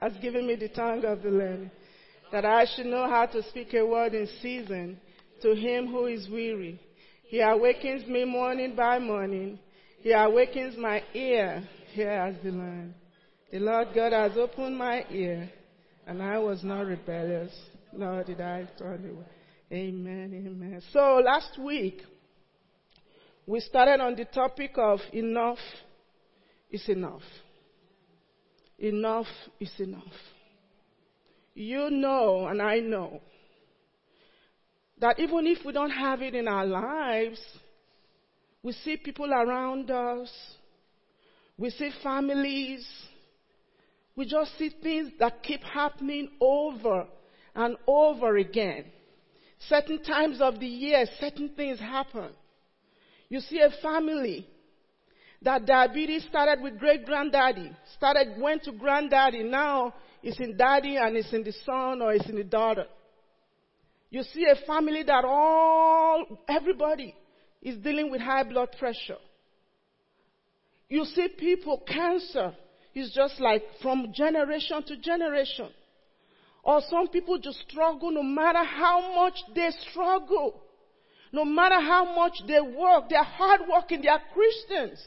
has given me the tongue of the learned, that I should know how to speak a word in season to him who is weary. He awakens me morning by morning. He awakens my ear. Here as the learned. The Lord God has opened my ear, and I was not rebellious, nor did I turn away. Amen, amen. So last week, we started on the topic of enough is enough. Enough is enough. You know, and I know, that even if we don't have it in our lives, we see people around us, we see families, we just see things that keep happening over and over again. Certain times of the year, certain things happen. You see a family that diabetes started with great granddaddy, started, went to granddaddy, now it's in daddy and it's in the son or it's in the daughter. You see a family that all, everybody is dealing with high blood pressure. You see people, cancer is just like from generation to generation. Or some people just struggle no matter how much they struggle. No matter how much they work, they're hardworking, they are Christians.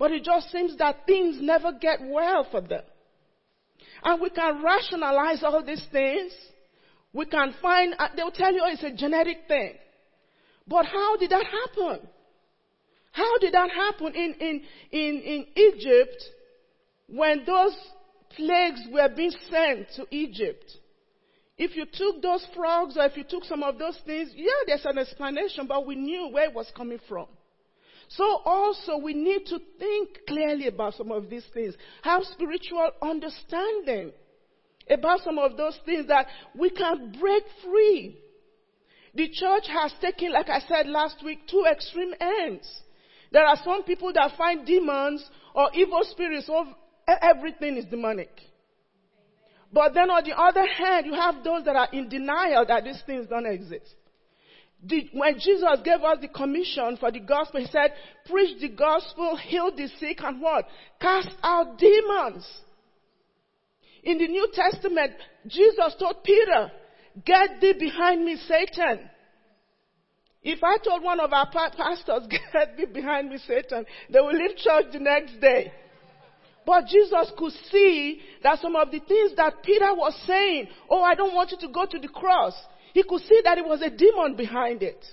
But it just seems that things never get well for them. And we can rationalize all these things. We can find, uh, they'll tell you it's a genetic thing. But how did that happen? How did that happen in, in, in, in Egypt when those plagues were being sent to Egypt? If you took those frogs or if you took some of those things, yeah, there's an explanation, but we knew where it was coming from. So also we need to think clearly about some of these things. Have spiritual understanding about some of those things that we can break free. The church has taken, like I said last week, two extreme ends. There are some people that find demons or evil spirits, of everything is demonic. But then on the other hand, you have those that are in denial that these things don't exist. When Jesus gave us the commission for the gospel, he said, preach the gospel, heal the sick, and what? Cast out demons. In the New Testament, Jesus told Peter, get thee behind me, Satan. If I told one of our pastors, get thee behind me, Satan, they will leave church the next day. But Jesus could see that some of the things that Peter was saying, oh, I don't want you to go to the cross. He could see that it was a demon behind it.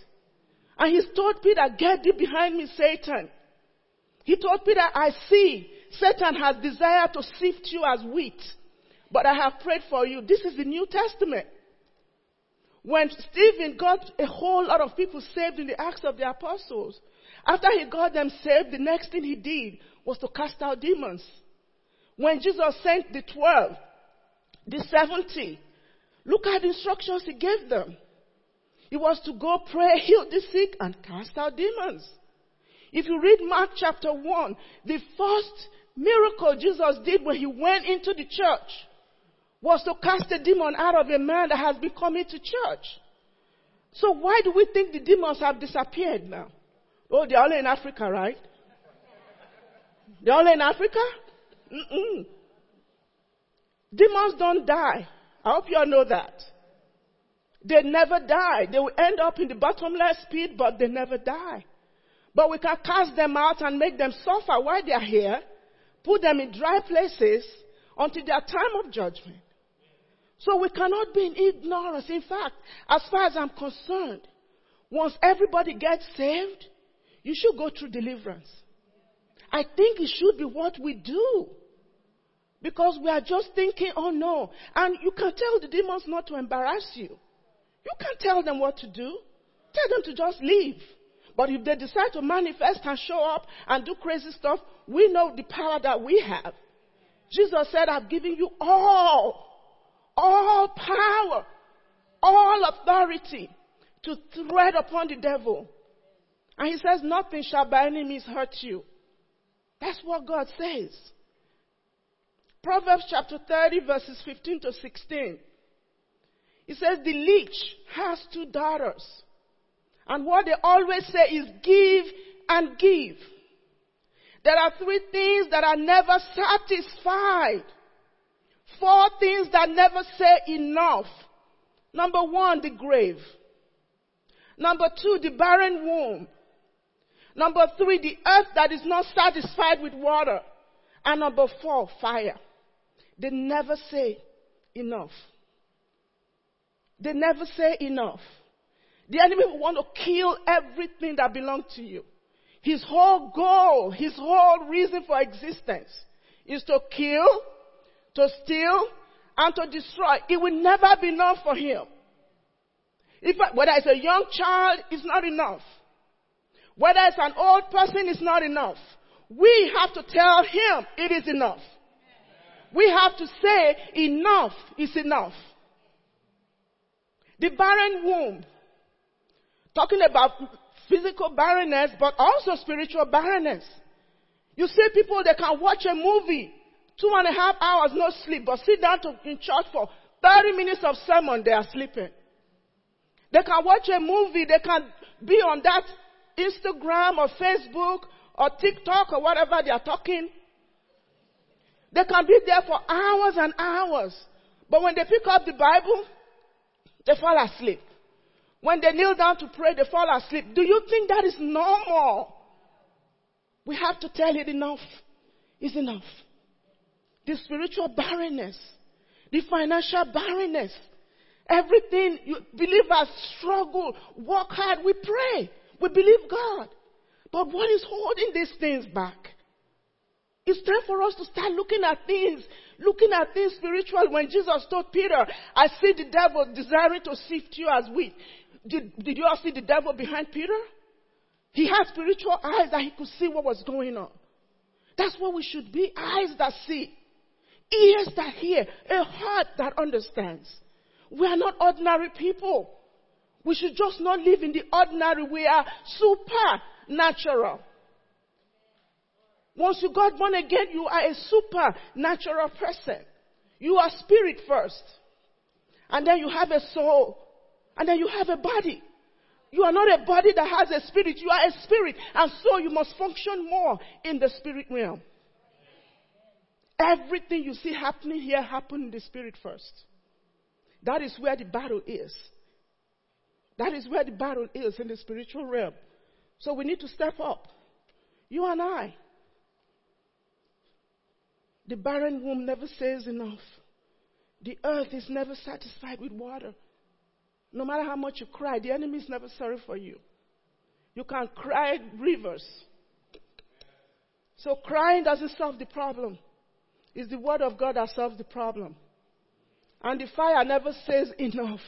And he told Peter, get thee behind me, Satan. He told Peter, I see Satan has desired to sift you as wheat, but I have prayed for you. This is the New Testament. When Stephen got a whole lot of people saved in the Acts of the Apostles, after he got them saved, the next thing he did was to cast out demons. When Jesus sent the twelve, the seventy, Look at the instructions he gave them. He was to go pray, heal the sick, and cast out demons. If you read Mark chapter 1, the first miracle Jesus did when he went into the church was to cast a demon out of a man that has been coming to church. So why do we think the demons have disappeared now? Oh, they're only in Africa, right? They're only in Africa? Mm-mm. Demons don't die. I hope you all know that. They never die. They will end up in the bottomless pit, but they never die. But we can cast them out and make them suffer while they are here, put them in dry places until their time of judgment. So we cannot be in ignorance. In fact, as far as I'm concerned, once everybody gets saved, you should go through deliverance. I think it should be what we do. Because we are just thinking, oh no. And you can tell the demons not to embarrass you. You can tell them what to do. Tell them to just leave. But if they decide to manifest and show up and do crazy stuff, we know the power that we have. Jesus said, I've given you all, all power, all authority to tread upon the devil. And he says, nothing shall by any means hurt you. That's what God says. Proverbs chapter 30 verses 15 to 16. It says the leech has two daughters. And what they always say is give and give. There are three things that are never satisfied. Four things that never say enough. Number one, the grave. Number two, the barren womb. Number three, the earth that is not satisfied with water. And number four, fire. They never say enough. They never say enough. The enemy will want to kill everything that belongs to you. His whole goal, his whole reason for existence is to kill, to steal, and to destroy. It will never be enough for him. If, whether it's a young child, it's not enough. Whether it's an old person, it's not enough. We have to tell him it is enough. We have to say enough is enough. The barren womb. Talking about physical barrenness, but also spiritual barrenness. You see people that can watch a movie, two and a half hours, no sleep, but sit down to, in church for 30 minutes of sermon, they are sleeping. They can watch a movie, they can be on that Instagram or Facebook or TikTok or whatever they are talking. They can be there for hours and hours. But when they pick up the Bible, they fall asleep. When they kneel down to pray, they fall asleep. Do you think that is normal? We have to tell it enough is enough. The spiritual barrenness, the financial barrenness, everything you believers struggle, work hard, we pray, we believe God. But what is holding these things back? It's time for us to start looking at things, looking at things spiritual. When Jesus told Peter, I see the devil desiring to sift you as wheat. Did, did you all see the devil behind Peter? He had spiritual eyes that he could see what was going on. That's what we should be. Eyes that see. Ears that hear. A heart that understands. We are not ordinary people. We should just not live in the ordinary. We are supernatural. Once you got born again, you are a supernatural person. You are spirit first. And then you have a soul. And then you have a body. You are not a body that has a spirit. You are a spirit. And so you must function more in the spirit realm. Everything you see happening here happened in the spirit first. That is where the battle is. That is where the battle is in the spiritual realm. So we need to step up. You and I. The barren womb never says enough. The earth is never satisfied with water. No matter how much you cry, the enemy is never sorry for you. You can cry rivers. So crying doesn't solve the problem. It's the word of God that solves the problem. And the fire never says enough.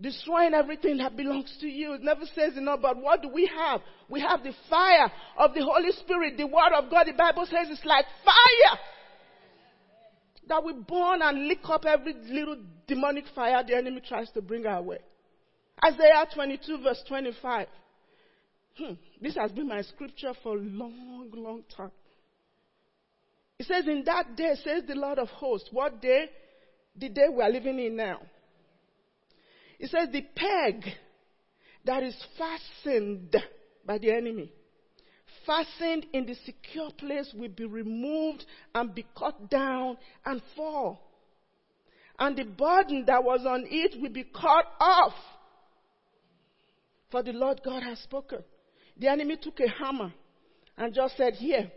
Destroying everything that belongs to you. It never says enough, but what do we have? We have the fire of the Holy Spirit, the Word of God. The Bible says it's like fire that we burn and lick up every little demonic fire the enemy tries to bring our way. Isaiah 22 verse 25. Hmm, this has been my scripture for a long, long time. It says, In that day, says the Lord of hosts. What day? The day we are living in now. It says, The peg that is fastened by the enemy fastened in the secure place will be removed and be cut down and fall. And the burden that was on it will be cut off. For the Lord God has spoken. The enemy took a hammer and just said, Here,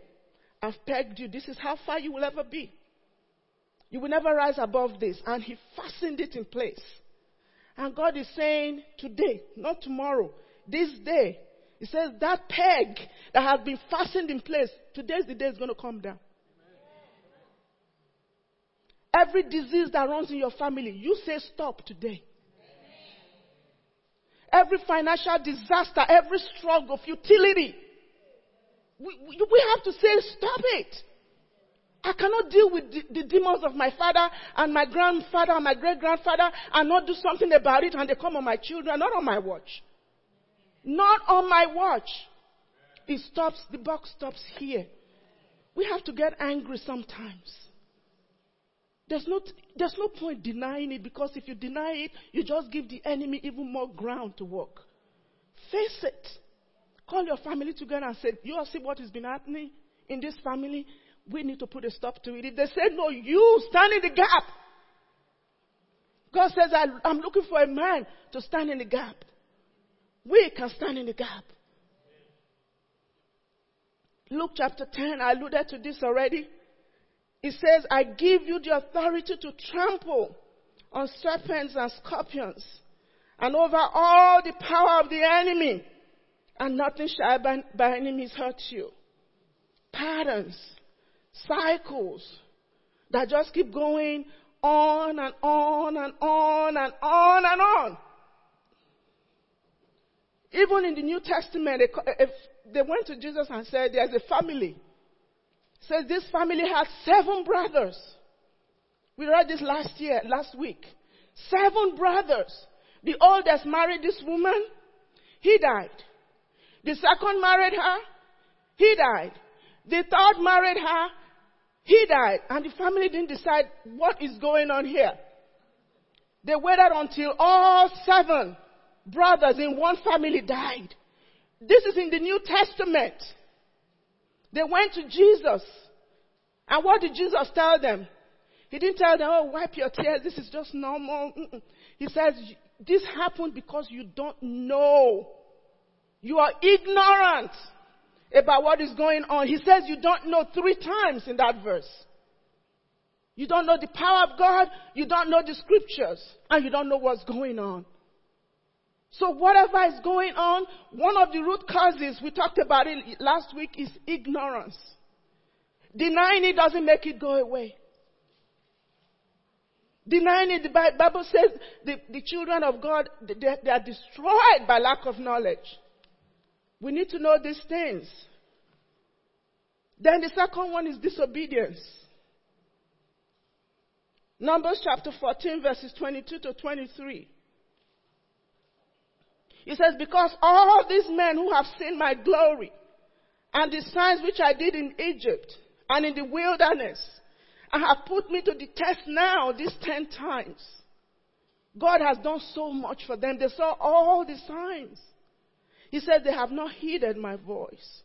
I've pegged you. This is how far you will ever be. You will never rise above this. And he fastened it in place. And God is saying, Today, not tomorrow, this day, he says that peg that has been fastened in place, today's the day it's going to come down. Every disease that runs in your family, you say stop today. Every financial disaster, every struggle, futility, we, we have to say stop it. I cannot deal with the, the, demons of my father and my grandfather and my great grandfather and not do something about it and they come on my children, not on my watch. Not on my watch. It stops, the box stops here. We have to get angry sometimes. There's no, there's no point denying it because if you deny it, you just give the enemy even more ground to work. Face it. Call your family together and say, You all see what has been happening in this family? We need to put a stop to it. If they say no, you stand in the gap. God says, I, am looking for a man to stand in the gap. We can stand in the gap. Luke chapter 10, I alluded to this already. It says, I give you the authority to trample on serpents and scorpions and over all the power of the enemy, and nothing shall by, by enemies hurt you. Patterns, cycles that just keep going on and on and on and on and on. Even in the New Testament, they went to Jesus and said, There's a family. Says this family has seven brothers. We read this last year, last week. Seven brothers. The oldest married this woman. He died. The second married her. He died. The third married her. He died. And the family didn't decide what is going on here. They waited until all seven brothers in one family died. This is in the New Testament. They went to Jesus. And what did Jesus tell them? He didn't tell them, oh, wipe your tears. This is just normal. Mm-mm. He says, this happened because you don't know. You are ignorant about what is going on. He says you don't know three times in that verse. You don't know the power of God, you don't know the scriptures, and you don't know what's going on. So whatever is going on, one of the root causes, we talked about it last week, is ignorance. Denying it doesn't make it go away. Denying it, the Bible says the, the children of God, they, they are destroyed by lack of knowledge. We need to know these things. Then the second one is disobedience. Numbers chapter 14 verses 22 to 23. He says, because all these men who have seen my glory and the signs which I did in Egypt and in the wilderness and have put me to the test now these ten times. God has done so much for them. They saw all the signs. He said they have not heeded my voice.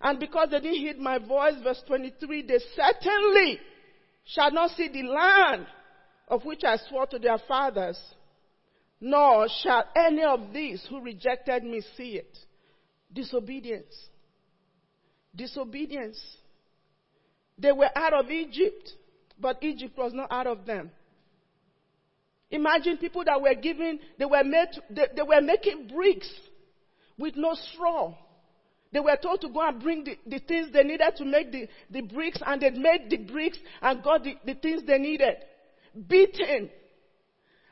And because they didn't heed my voice, verse 23, they certainly shall not see the land of which I swore to their fathers nor shall any of these who rejected me see it. Disobedience. Disobedience. They were out of Egypt, but Egypt was not out of them. Imagine people that were given, they were made, they, they were making bricks with no straw. They were told to go and bring the, the things they needed to make the, the bricks, and they made the bricks and got the, the things they needed. Beaten,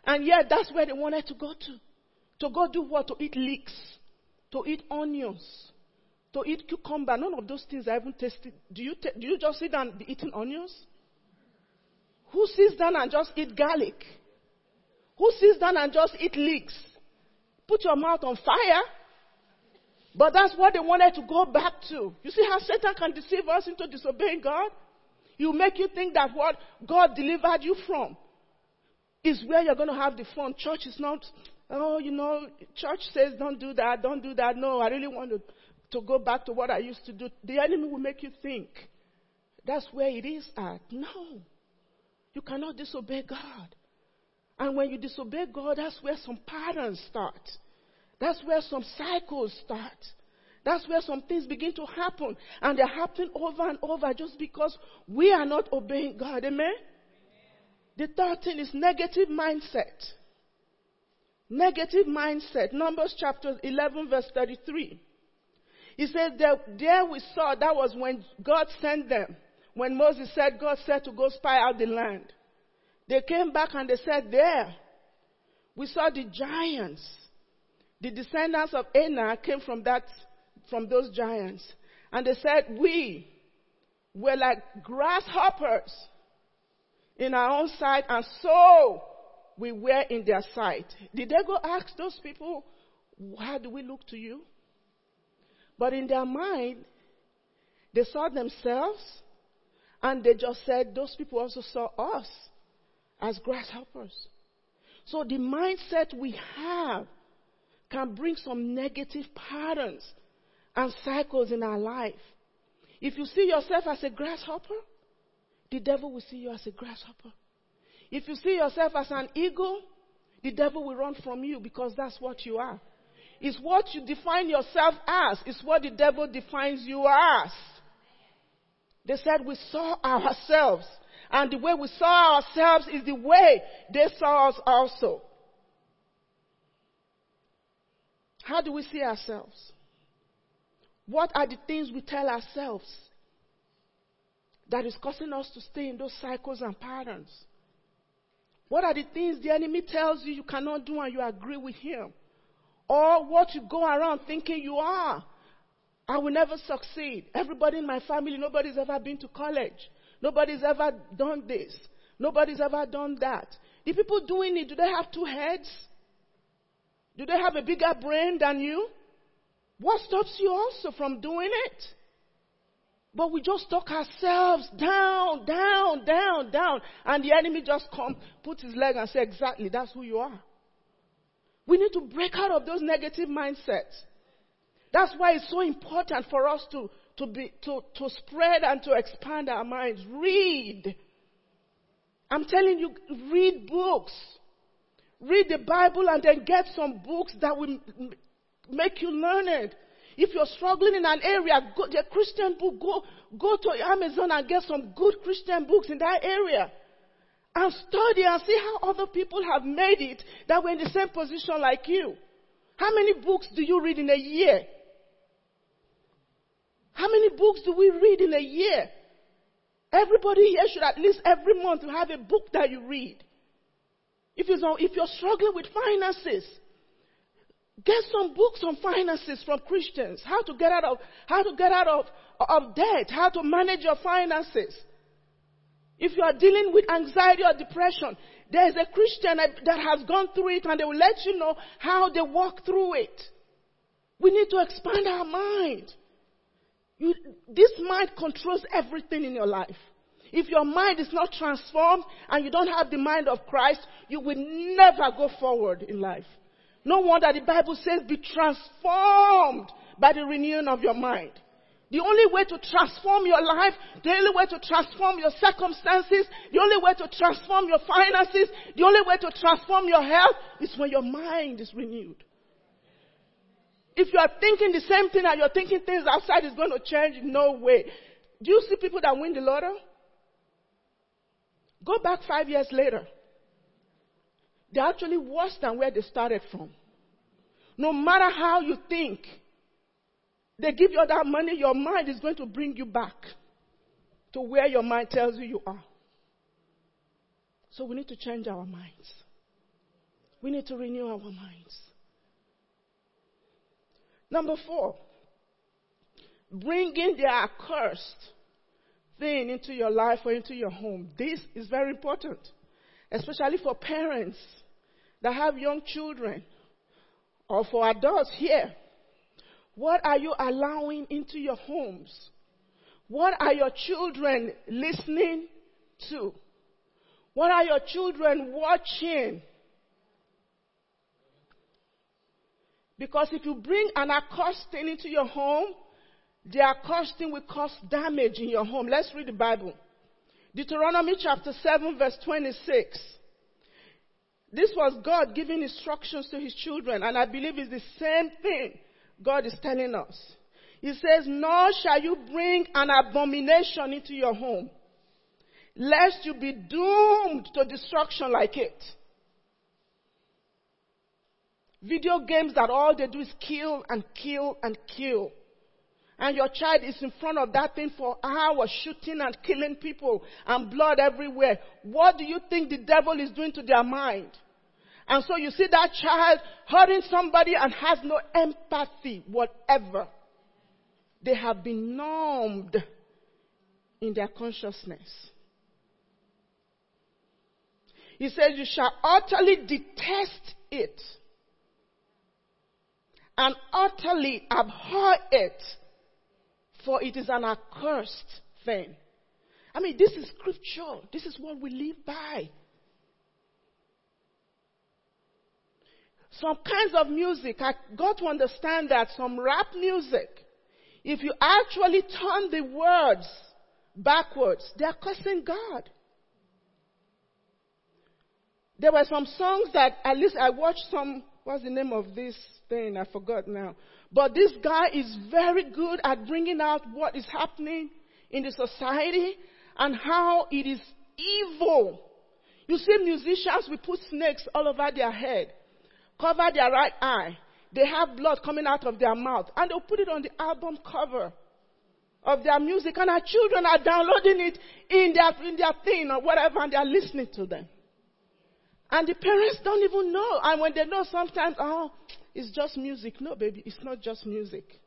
and yet that's where they wanted to go to. To go do what? To eat leeks. To eat onions. To eat cucumber. None of those things I haven't tasted. Do you, ta- do you just sit down and be eating onions? Who sits down and just eat garlic? Who sits down and just eat leeks? Put your mouth on fire. But that's what they wanted to go back to. You see how Satan can deceive us into disobeying God? He'll make you think that what God delivered you from is where you're going to have the fun. Church is not, oh, you know, church says don't do that, don't do that. No, I really want to, to go back to what I used to do. The enemy will make you think that's where it is at. No. You cannot disobey God. And when you disobey God, that's where some patterns start. That's where some cycles start. That's where some things begin to happen. And they're happening over and over just because we are not obeying God. Amen? The third thing is negative mindset. Negative mindset. Numbers chapter 11 verse 33. He says, that there we saw that was when God sent them. When Moses said, God said to go spy out the land. They came back and they said, there, we saw the giants. The descendants of Anak came from that, from those giants. And they said, we were like grasshoppers in our own sight, and so we were in their sight. Did they go ask those people, How do we look to you? But in their mind, they saw themselves and they just said, Those people also saw us as grasshoppers. So the mindset we have can bring some negative patterns and cycles in our life. If you see yourself as a grasshopper, the devil will see you as a grasshopper. If you see yourself as an eagle, the devil will run from you because that's what you are. It's what you define yourself as. It's what the devil defines you as. They said we saw ourselves. And the way we saw ourselves is the way they saw us also. How do we see ourselves? What are the things we tell ourselves that is causing us to stay in those cycles and patterns? What are the things the enemy tells you you cannot do and you agree with him? Or what you go around thinking you are. I will never succeed. Everybody in my family, nobody's ever been to college. Nobody's ever done this. Nobody's ever done that. The people doing it, do they have two heads? Do they have a bigger brain than you? What stops you also from doing it? But we just talk ourselves down, down, down, down. And the enemy just come, put his leg and say, exactly, that's who you are. We need to break out of those negative mindsets. That's why it's so important for us to, to, be, to, to spread and to expand our minds. Read. I'm telling you, read books. Read the Bible and then get some books that will make you learn it. If you're struggling in an area, go the Christian book, go, go to Amazon and get some good Christian books in that area. And study and see how other people have made it that were in the same position like you. How many books do you read in a year? How many books do we read in a year? Everybody here should at least every month have a book that you read. If you're, if you're struggling with finances, get some books on finances from Christians. How to get out of, how to get out of, of debt, how to manage your finances. If you are dealing with anxiety or depression, there is a Christian that has gone through it and they will let you know how they walk through it. We need to expand our mind. You, this mind controls everything in your life. If your mind is not transformed and you don't have the mind of Christ, you will never go forward in life. No wonder the Bible says be transformed by the renewing of your mind. The only way to transform your life, the only way to transform your circumstances, the only way to transform your finances, the only way to transform your health is when your mind is renewed. If you are thinking the same thing and you're thinking things outside is going to change, no way. Do you see people that win the lotto? Go back five years later. They're actually worse than where they started from. No matter how you think, they give you that money, your mind is going to bring you back to where your mind tells you you are. So we need to change our minds. We need to renew our minds. Number four, bringing the accursed thing into your life or into your home. This is very important, especially for parents that have young children or for adults here. What are you allowing into your homes? What are your children listening to? What are your children watching? Because if you bring an accursed thing into your home, the accursed thing will cause damage in your home. Let's read the Bible. Deuteronomy chapter 7 verse 26. This was God giving instructions to his children, and I believe it's the same thing God is telling us. He says, Nor shall you bring an abomination into your home, lest you be doomed to destruction like it. Video games that all they do is kill and kill and kill. And your child is in front of that thing for hours, shooting and killing people and blood everywhere. What do you think the devil is doing to their mind? And so you see that child hurting somebody and has no empathy, whatever. They have been numbed in their consciousness. He says, You shall utterly detest it and utterly abhor it, for it is an accursed thing. I mean, this is scripture. This is what we live by. Some kinds of music, I got to understand that some rap music if you actually turn the words backwards, they are cursing God. There were some songs that at least I watched some, what's the name of this thing? I forgot now. But this guy is very good at bringing out what is happening in the society and how it is evil. You see musicians we put snakes all over their head, cover their right eye. They have blood coming out of their mouth and they'll put it on the album cover of their music and our children are downloading it in their, in their thing or whatever and they're listening to them. And the parents don't even know. And when they know sometimes, oh, it's just music. No, baby, it's not just music.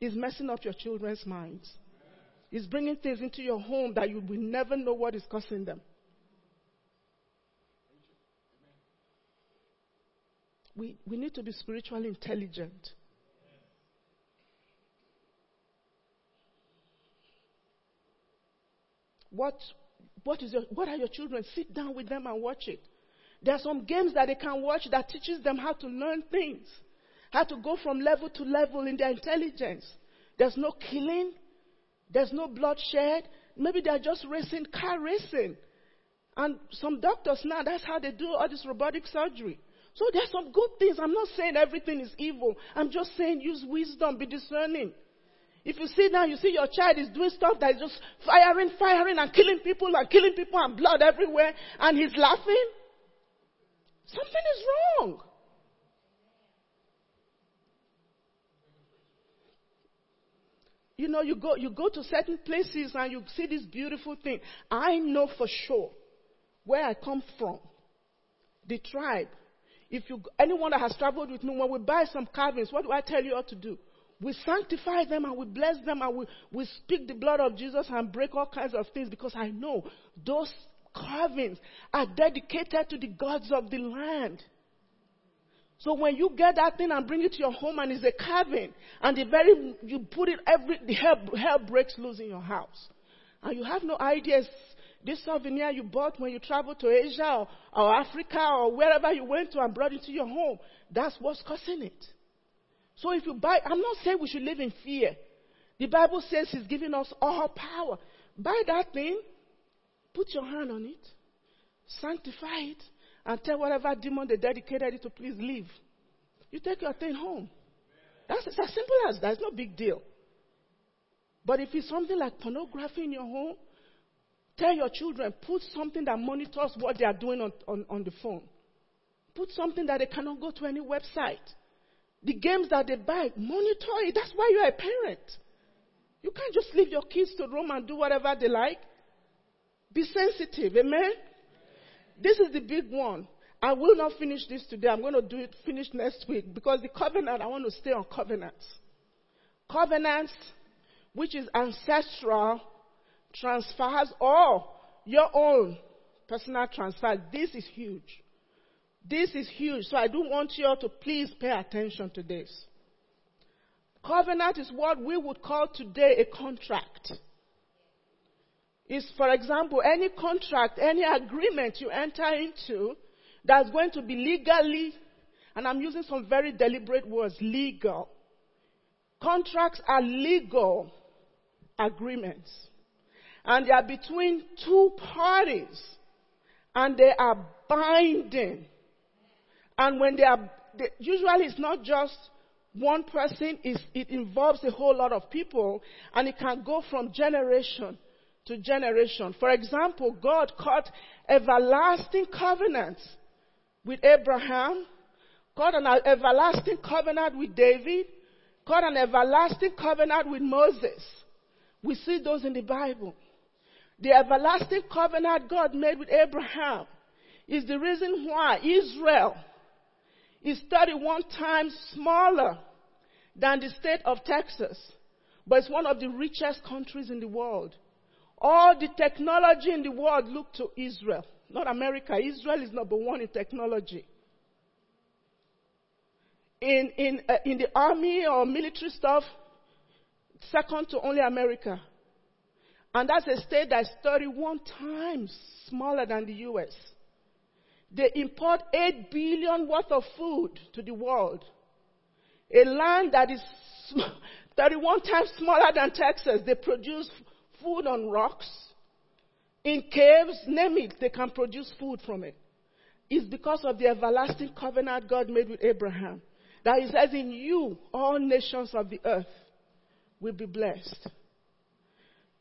It's messing up your children's minds. It's bringing things into your home that you will never know what is causing them. We, we need to be spiritually intelligent. What, what, is your, what are your children? Sit down with them and watch it. There are some games that they can watch that teaches them how to learn things, how to go from level to level in their intelligence. There's no killing, there's no bloodshed. Maybe they're just racing, car racing. And some doctors now, that's how they do all this robotic surgery. So there's some good things. I'm not saying everything is evil. I'm just saying use wisdom, be discerning. If you see now, you see your child is doing stuff that is just firing, firing, and killing people, and killing people, and blood everywhere, and he's laughing. Something is wrong. You know, you go, you go to certain places and you see this beautiful thing. I know for sure where I come from, the tribe. If you, anyone that has traveled with me, when we buy some carvings, what do I tell you all to do? We sanctify them and we bless them and we, we speak the blood of Jesus and break all kinds of things because I know those carvings are dedicated to the gods of the land. So when you get that thing and bring it to your home and it's a carving and the very, you put it every, the hell, hell breaks loose in your house. And you have no idea this souvenir you bought when you traveled to Asia or, or Africa or wherever you went to and brought it to your home. That's what's causing it. So if you buy, I'm not saying we should live in fear. The Bible says He's giving us all power. Buy that thing, put your hand on it, sanctify it, and tell whatever demon they dedicated it to please leave. You take your thing home. That's as simple as that. It's no big deal. But if it's something like pornography in your home, tell your children, put something that monitors what they are doing on, on, on the phone. Put something that they cannot go to any website. The games that they buy, monitor it. That's why you're a parent. You can't just leave your kids to roam and do whatever they like. Be sensitive, amen? This is the big one. I will not finish this today. I'm going to do it finish next week because the covenant, I want to stay on covenants. Covenants, which is ancestral, transfers or your own personal transfer. This is huge. This is huge. So I do want you all to please pay attention to this. Covenant is what we would call today a contract is, for example, any contract, any agreement you enter into that's going to be legally, and I'm using some very deliberate words, legal. Contracts are legal agreements. And they are between two parties. And they are binding. And when they are, they, usually it's not just one person, it involves a whole lot of people. And it can go from generation to generation. For example, God cut everlasting covenants with Abraham, cut an everlasting covenant with David, cut an everlasting covenant with Moses. We see those in the Bible. The everlasting covenant God made with Abraham is the reason why Israel is 31 times smaller than the state of Texas, but it's one of the richest countries in the world. All the technology in the world look to Israel, not America. Israel is number one in technology. In, in, uh, in the army or military stuff, second to only America. And that's a state that's 31 times smaller than the US. They import 8 billion worth of food to the world. A land that is 31 times smaller than Texas. They produce food on rocks, in caves, name it, they can produce food from it. It's because of the everlasting covenant God made with Abraham. That he says, In you, all nations of the earth will be blessed.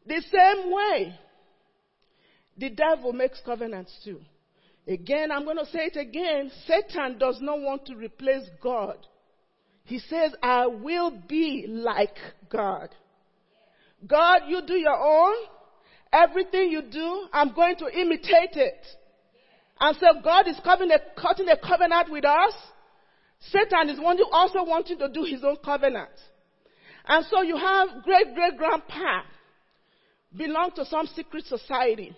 The same way, the devil makes covenants too. Again, I'm going to say it again. Satan does not want to replace God. He says, I will be like God. God, you do your own. Everything you do, I'm going to imitate it. And so God is cutting a, cutting a covenant with us. Satan is also wanting to do his own covenant. And so you have great great grandpa belong to some secret society.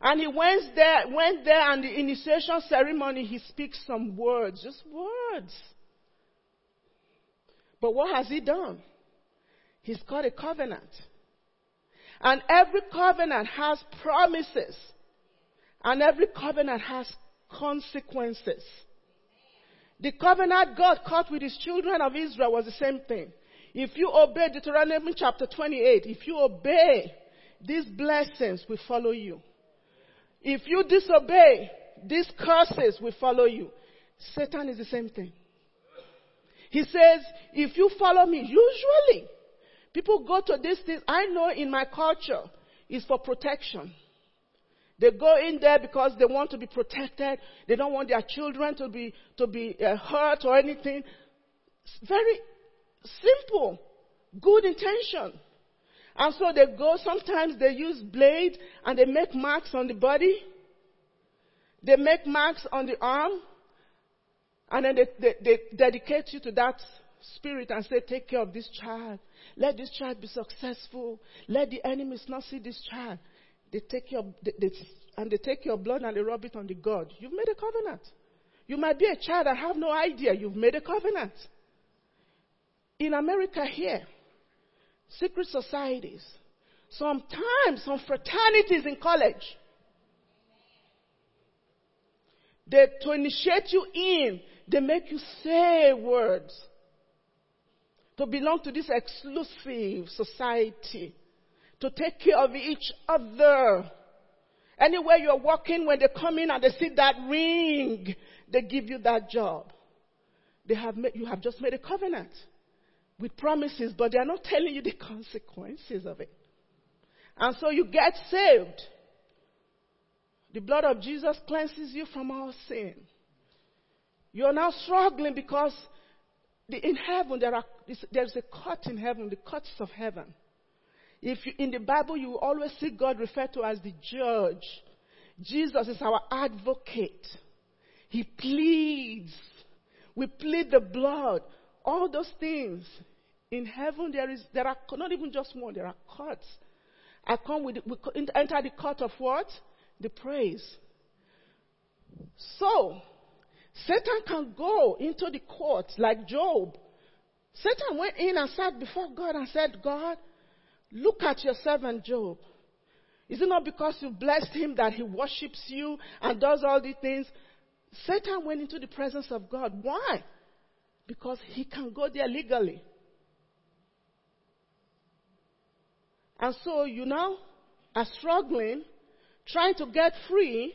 And he went there, went there and the initiation ceremony, he speaks some words, just words. But what has he done? He's got a covenant. And every covenant has promises. And every covenant has consequences. The covenant God cut with his children of Israel was the same thing. If you obey Deuteronomy chapter 28, if you obey, these blessings will follow you. If you disobey, these curses will follow you. Satan is the same thing. He says, if you follow me, usually people go to these things. I know in my culture, it's for protection. They go in there because they want to be protected. They don't want their children to be, to be uh, hurt or anything. It's very simple, good intention. And so they go, sometimes they use blade and they make marks on the body. They make marks on the arm. And then they, they, they dedicate you to that spirit and say, take care of this child. Let this child be successful. Let the enemies not see this child. They take your, they, they, and they take your blood and they rub it on the God. You've made a covenant. You might be a child and have no idea. You've made a covenant. In America here, secret societies, sometimes some fraternities in college, they, to initiate you in, they make you say words to belong to this exclusive society, to take care of each other. Anywhere you're walking, when they come in and they see that ring, they give you that job. They have made, you have just made a covenant with promises, but they are not telling you the consequences of it. And so you get saved. The blood of Jesus cleanses you from all sin. You're now struggling because the, in heaven there are, there's a court in heaven, the courts of heaven. If you, in the Bible you always see God referred to as the judge. Jesus is our advocate. He pleads. We plead the blood. All those things. In heaven there is there are not even just one, there are courts. I come with we enter the court of what? The praise. So Satan can go into the court like Job. Satan went in and sat before God and said, God, look at your servant Job. Is it not because you blessed him that he worships you and does all these things? Satan went into the presence of God. Why? Because he can go there legally. And so you now are struggling, trying to get free,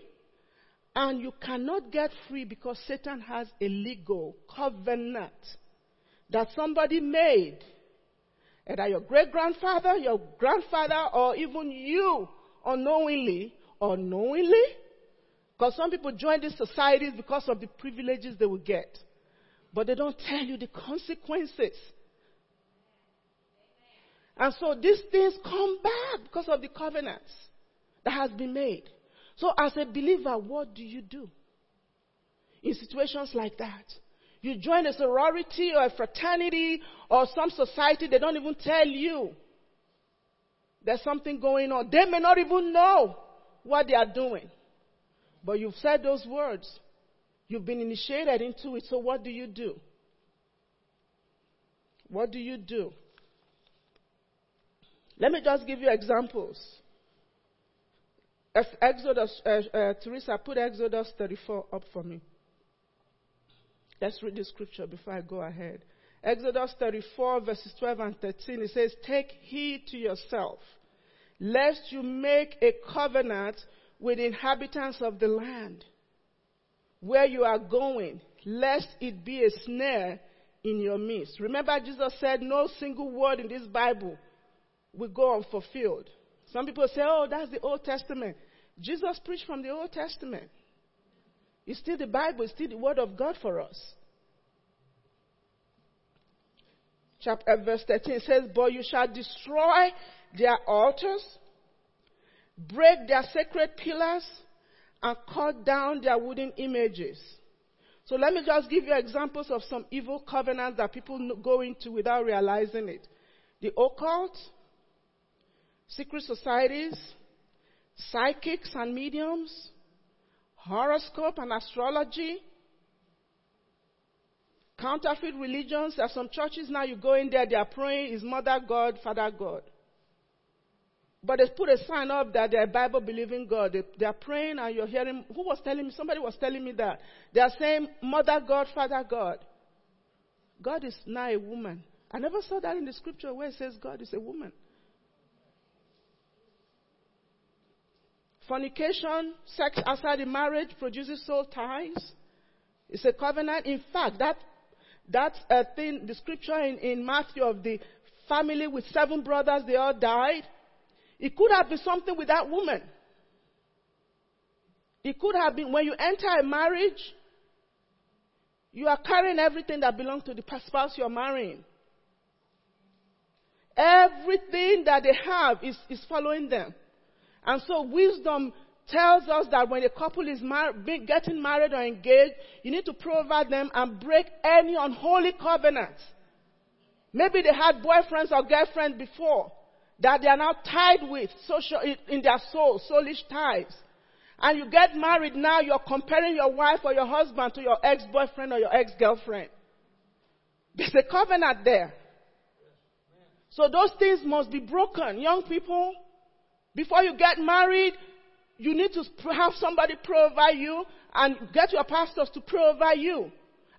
and you cannot get free because Satan has a legal covenant that somebody made. Either your great grandfather, your grandfather, or even you unknowingly or knowingly. Because some people join these societies because of the privileges they will get. But they don't tell you the consequences. And so these things come back because of the covenants that has been made. So as a believer, what do you do? In situations like that. You join a sorority or a fraternity or some society, they don't even tell you there's something going on. They may not even know what they are doing. But you've said those words. You've been initiated into it. So what do you do? What do you do? Let me just give you examples. Exodus, uh, uh, Teresa, put Exodus 34 up for me. Let's read the scripture before I go ahead. Exodus 34, verses 12 and 13, it says, Take heed to yourself, lest you make a covenant with inhabitants of the land where you are going, lest it be a snare in your midst. Remember, Jesus said, No single word in this Bible will go unfulfilled. Some people say, Oh, that's the Old Testament. Jesus preached from the Old Testament. It's still the Bible, it's still the Word of God for us. Chapter, uh, verse 13 says, But you shall destroy their altars, break their sacred pillars, and cut down their wooden images. So let me just give you examples of some evil covenants that people go into without realizing it. The occult, secret societies, psychics and mediums, horoscope and astrology, counterfeit religions. There are some churches now you go in there, they are praying is Mother God, Father God. But they put a sign up that they're Bible believing God. They, they, are praying and you're hearing, who was telling me? Somebody was telling me that. They are saying Mother God, Father God. God is now a woman. I never saw that in the scripture where it says God is a woman. Fornication, sex outside the marriage produces soul ties. It's a covenant. In fact, that that uh, thing, the scripture in, in Matthew of the family with seven brothers, they all died. It could have been something with that woman. It could have been when you enter a marriage, you are carrying everything that belongs to the spouse you're marrying. Everything that they have is, is following them. And so wisdom tells us that when a couple is mar- getting married or engaged, you need to provide them and break any unholy covenant. Maybe they had boyfriends or girlfriends before that they are now tied with social in their soul, soulish ties. And you get married now, you're comparing your wife or your husband to your ex-boyfriend or your ex-girlfriend. There's a covenant there. So those things must be broken. Young people, before you get married, you need to have somebody provide you and get your pastors to provide you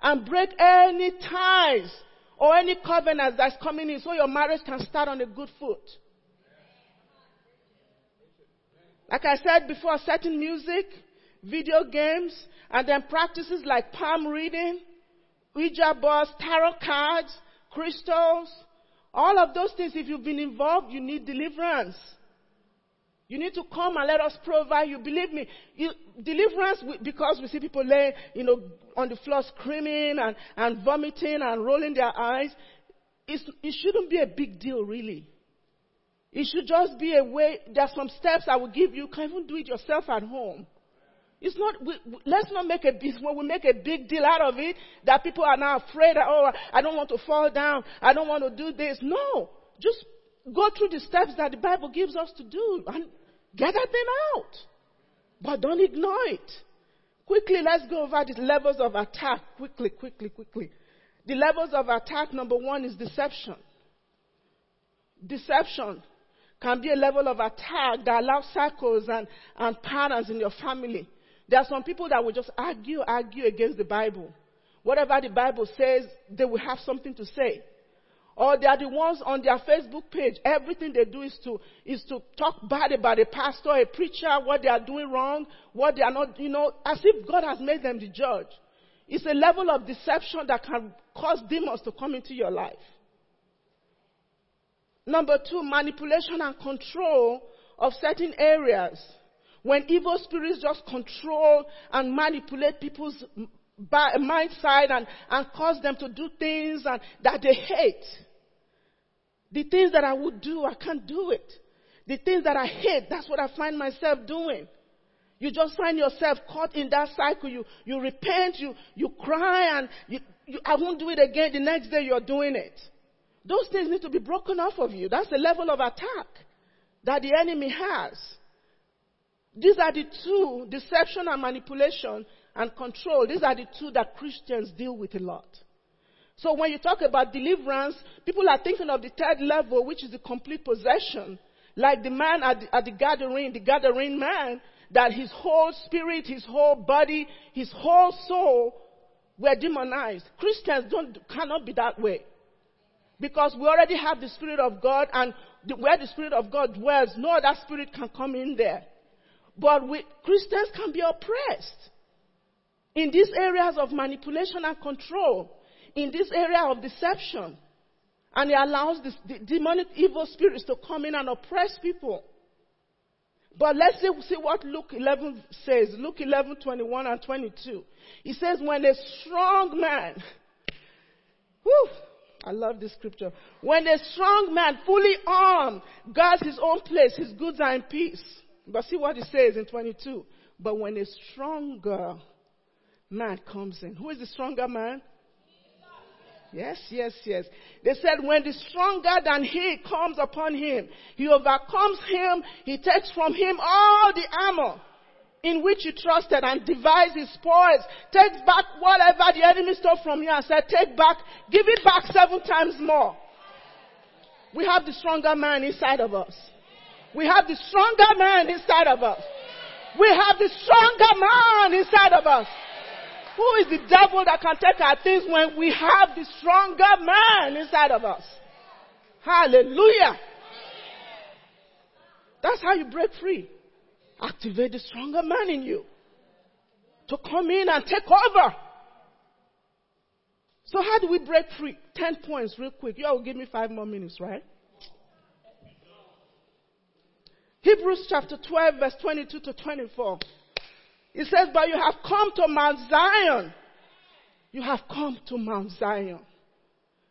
and break any ties or any covenants that's coming in so your marriage can start on a good foot. Like I said before, certain music, video games, and then practices like palm reading, Ouija boards, tarot cards, crystals, all of those things, if you've been involved, you need deliverance. You need to come and let us provide you. Believe me, you, deliverance, because we see people laying, you know, on the floor screaming and, and vomiting and rolling their eyes, it shouldn't be a big deal, really. It should just be a way, there are some steps I will give you. You can even do it yourself at home. It's not, we, let's not make a big, when we make a big deal out of it, that people are now afraid that, oh, I don't want to fall down. I don't want to do this. No. Just go through the steps that the Bible gives us to do and get that thing out. But don't ignore it. Quickly, let's go over the levels of attack. Quickly, quickly, quickly. The levels of attack, number one is deception. Deception can be a level of attack that allows cycles and, and patterns in your family. There are some people that will just argue, argue against the Bible. Whatever the Bible says, they will have something to say. Or they are the ones on their Facebook page. Everything they do is to, is to talk bad about a pastor, a preacher, what they are doing wrong, what they are not, you know, as if God has made them the judge. It's a level of deception that can cause demons to come into your life. Number two, manipulation and control of certain areas. When evil spirits just control and manipulate people's mind side and, and cause them to do things and, that they hate. The things that I would do, I can't do it. The things that I hate, that's what I find myself doing. You just find yourself caught in that cycle. You, you repent, you, you cry, and you, you, I won't do it again. The next day you're doing it. Those things need to be broken off of you. That's the level of attack that the enemy has. These are the two, deception and manipulation and control. These are the two that Christians deal with a lot. So when you talk about deliverance, people are thinking of the third level, which is the complete possession. Like the man at the, at the gathering, the Gadarene man, that his whole spirit, his whole body, his whole soul we're demonized. Christians don't, cannot be that way. Because we already have the Spirit of God and the, where the Spirit of God dwells, no other Spirit can come in there. But we, Christians can be oppressed in these areas of manipulation and control, in this area of deception. And it allows this, the demonic evil spirits to come in and oppress people. But let's see, see what Luke 11 says. Luke 11, 21 and 22. He says, when a strong man, whew, I love this scripture. When a strong man, fully armed, guards his own place, his goods are in peace. But see what he says in 22. But when a stronger man comes in, who is the stronger man? Yes, yes, yes. They said when the stronger than he comes upon him, he overcomes him, he takes from him all the armor in which he trusted and divides his spoils, takes back whatever the enemy stole from you and said, take back, give it back seven times more. We have the stronger man inside of us. We have the stronger man inside of us. We have the stronger man inside of us. Who is the devil that can take our things when we have the stronger man inside of us? Hallelujah. That's how you break free. Activate the stronger man in you to come in and take over. So how do we break free? Ten points real quick. You all will give me five more minutes, right? Hebrews chapter 12 verse 22 to 24. It says, but you have come to Mount Zion. You have come to Mount Zion.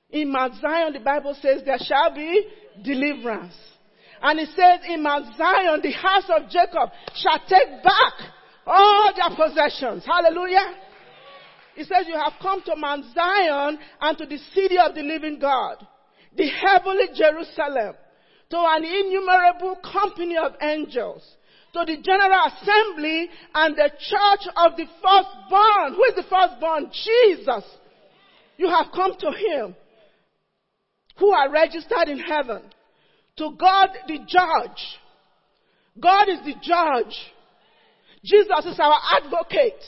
In Mount Zion, the Bible says there shall be deliverance. And it says in Mount Zion, the house of Jacob shall take back all their possessions. Hallelujah. It says you have come to Mount Zion and to the city of the living God, the heavenly Jerusalem, to an innumerable company of angels to the general assembly and the church of the firstborn. Who is the firstborn? Jesus. You have come to him who are registered in heaven. To God the judge. God is the judge. Jesus is our advocate.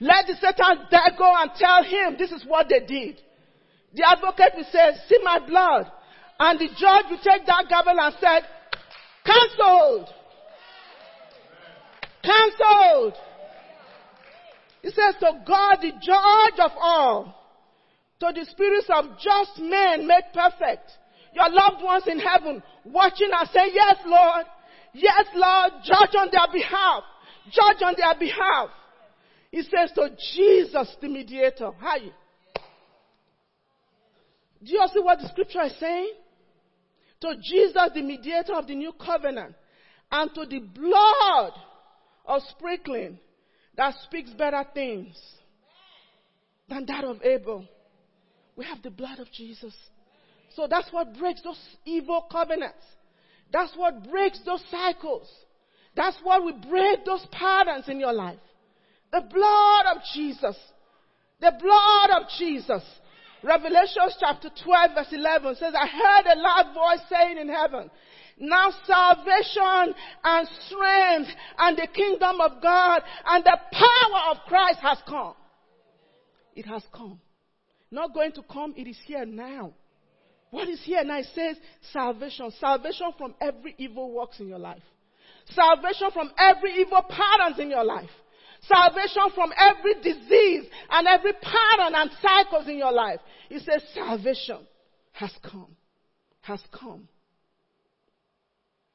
Let the Satan there go and tell him this is what they did. The advocate will say, see my blood. And the judge will take that gavel and said, cancelled. Cancelled. He says, to God, the judge of all, to the spirits of just men made perfect, your loved ones in heaven, watching and say, yes, Lord. Yes, Lord, judge on their behalf. Judge on their behalf. He says to Jesus, the mediator. hi. Do you see what the scripture is saying? To Jesus, the mediator of the new covenant, and to the blood of sprinkling that speaks better things than that of Abel. We have the blood of Jesus. So that's what breaks those evil covenants. That's what breaks those cycles. That's what will break those patterns in your life. The blood of Jesus. The blood of Jesus. Revelation chapter 12 verse 11 says, I heard a loud voice saying in heaven, now salvation and strength and the kingdom of God and the power of Christ has come. It has come. Not going to come, it is here now. What is here now? It says salvation. Salvation from every evil works in your life. Salvation from every evil patterns in your life. Salvation from every disease and every pattern and cycles in your life. It says salvation has come. Has come.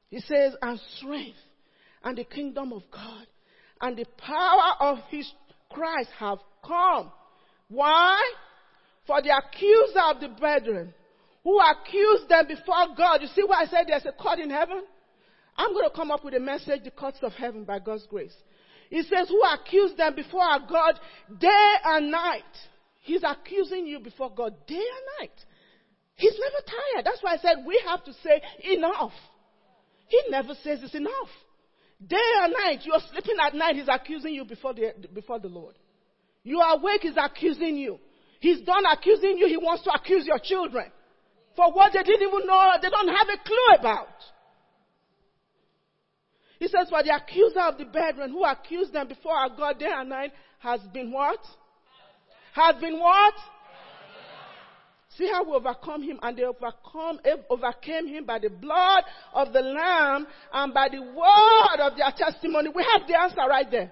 He says, and strength and the kingdom of God and the power of his Christ have come. Why? For the accuser of the brethren who accused them before God. You see why I said there's a court in heaven? I'm going to come up with a message, the courts of heaven by God's grace. He says, who accused them before our God day and night. He's accusing you before God day and night. He's never tired. That's why I said we have to say enough. He never says it's enough. Day and night, you're sleeping at night, he's accusing you before the, before the Lord. You are awake, he's accusing you. He's done accusing you, he wants to accuse your children. For what they didn't even know, they don't have a clue about. He says, for the accuser of the brethren who accused them before our God day and night has been what? has been what? See how we overcome him and they overcome, eh, overcame him by the blood of the lamb and by the word of their testimony. We have the answer right there.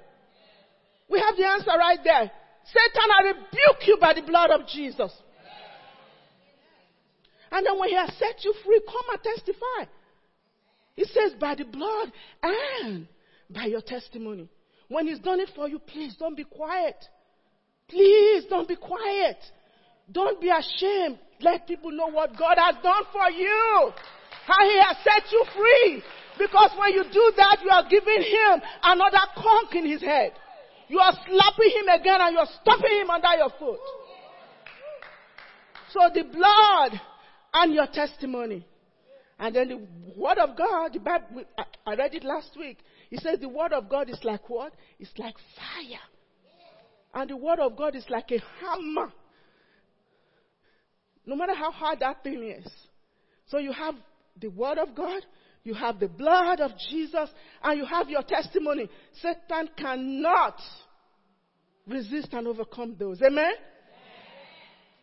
We have the answer right there. Satan, I rebuke you by the blood of Jesus. And then when he has set you free, come and testify. He says, by the blood and by your testimony. When he's done it for you, please don't be quiet. Please don't be quiet. Don't be ashamed. Let people know what God has done for you. How he has set you free. Because when you do that, you are giving him another conk in his head. You are slapping him again and you are stopping him under your foot. So the blood and your testimony. And then the word of God, the Bible, I read it last week. He says the word of God is like what? It's like fire. And the word of God is like a hammer. No matter how hard that thing is. So you have the word of God, you have the blood of Jesus, and you have your testimony. Satan cannot resist and overcome those. Amen? Amen?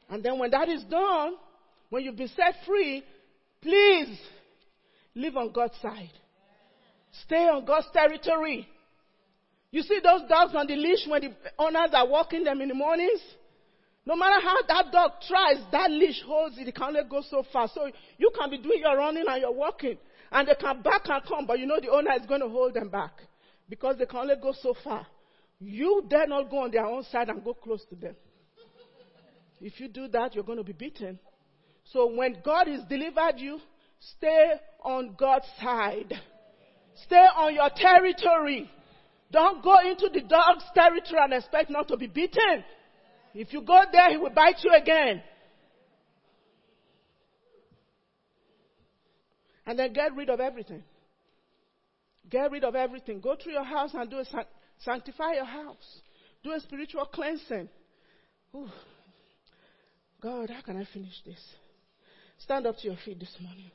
And then when that is done, when you've been set free, please live on God's side. Stay on God's territory. You see those dogs on the leash when the owners are walking them in the mornings? No matter how that dog tries, that leash holds it. It can only go so far. So you can be doing your running and your walking. And they can back and come, but you know the owner is going to hold them back. Because they can only go so far. You dare not go on their own side and go close to them. If you do that, you're going to be beaten. So when God has delivered you, stay on God's side. Stay on your territory. Don't go into the dog's territory and expect not to be beaten. If you go there, he will bite you again. And then get rid of everything. Get rid of everything. Go to your house and do a sanctify your house. Do a spiritual cleansing. God, how can I finish this? Stand up to your feet this morning.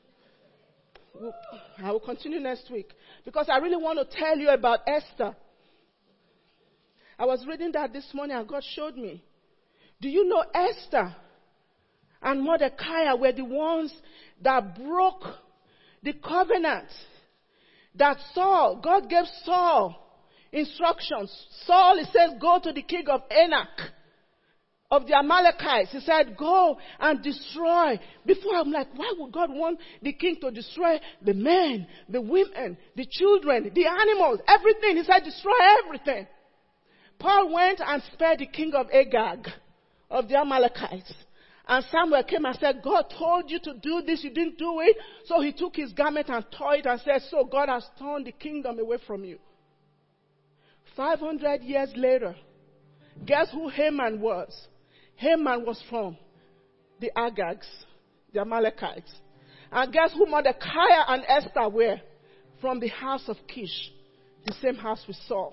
I will continue next week because I really want to tell you about Esther. I was reading that this morning and God showed me. Do you know Esther and Mordecai were the ones that broke the covenant that Saul, God gave Saul instructions. Saul, he says, go to the king of Agag of the Amalekites. He said, go and destroy. Before I'm like, why would God want the king to destroy the men, the women, the children, the animals, everything? He said, destroy everything. Saul went and spared the king of Agag of the Amalekites. And Samuel came and said, God told you to do this, you didn't do it. So he took his garment and tore it and said, so God has torn the kingdom away from you. 500 years later, guess who Haman was? Haman was from the Agags, the Amalekites. And guess who Mordecai and Esther were? From the house of Kish, the same house we saw.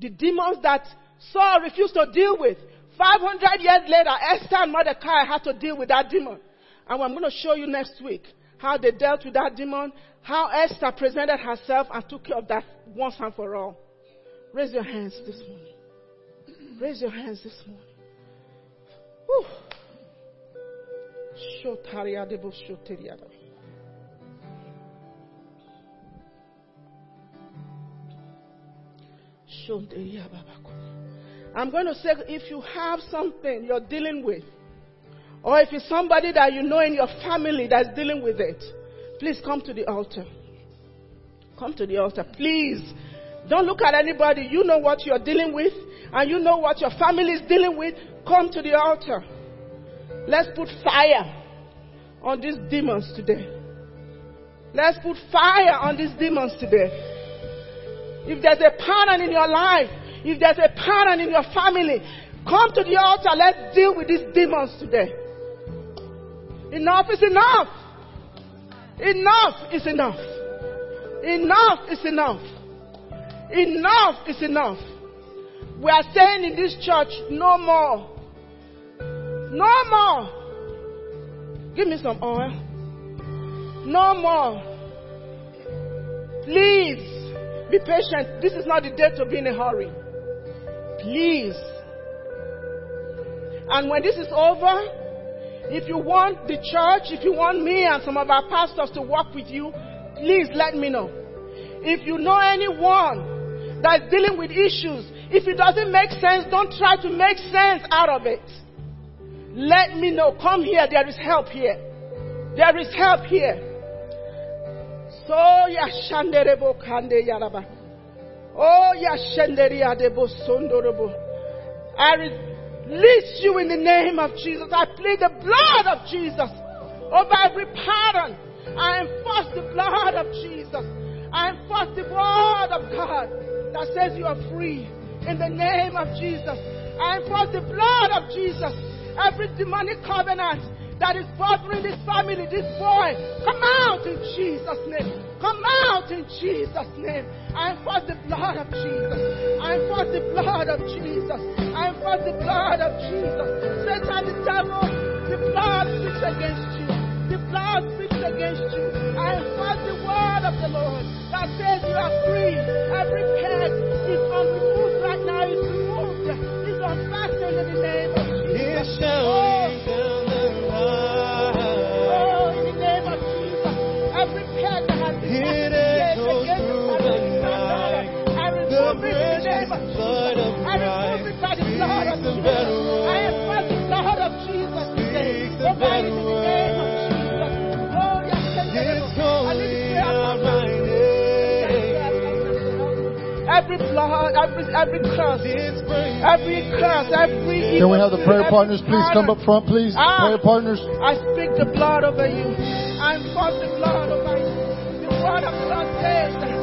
The demons that Saul refused to deal with. 500 years later, Esther and Mordecai had to deal with that demon. And I'm going to show you next week how they dealt with that demon, how Esther presented herself and took care of that once and for all. Raise your hands this morning. Raise your hands this morning. I'm going to say if you have something you're dealing with, or if it's somebody that you know in your family that's dealing with it, please come to the altar. Come to the altar, please. Don't look at anybody. You know what you're dealing with, and you know what your family is dealing with. Come to the altar. Let's put fire on these demons today. Let's put fire on these demons today. If there's a pattern in your life, if there's a pattern in your family, come to the altar. Let's deal with these demons today. Enough is enough. Enough is enough. Enough is enough. Enough is enough. We are saying in this church, no more. No more. Give me some oil. No more. Please be patient. This is not the day to be in a hurry. Please. And when this is over, if you want the church, if you want me and some of our pastors to work with you, please let me know. If you know anyone that's dealing with issues, if it doesn't make sense, don't try to make sense out of it. Let me know. Come here. There is help here. There is help here. So yashanderebo kande yaraba. Oh yashanderia debo sondorobo. I release you in the name of Jesus. I plead the blood of Jesus over every pattern. I enforce the blood of Jesus. I enforce the word of God that says you are free in the name of Jesus. I enforce the blood of Jesus. Every demonic covenant that is bothering this family, this boy, come out in Jesus' name. Come out in Jesus' name. I enforce the blood of Jesus. I enforce the blood of Jesus. I enforce the blood of Jesus. Satan, the devil, the blood speaks against you. The blood speaks against you. I enforce the word of the Lord that says you are free. Every peg is unremoved right now. It's removed. It's unfastened in the name of Jesus. Oh. Every blood, every every curse, every curse, every. Can we have the prayer partners please come up front, please? Ah, prayer partners. I speak the blood over you. I enforce the blood over you. The word of God says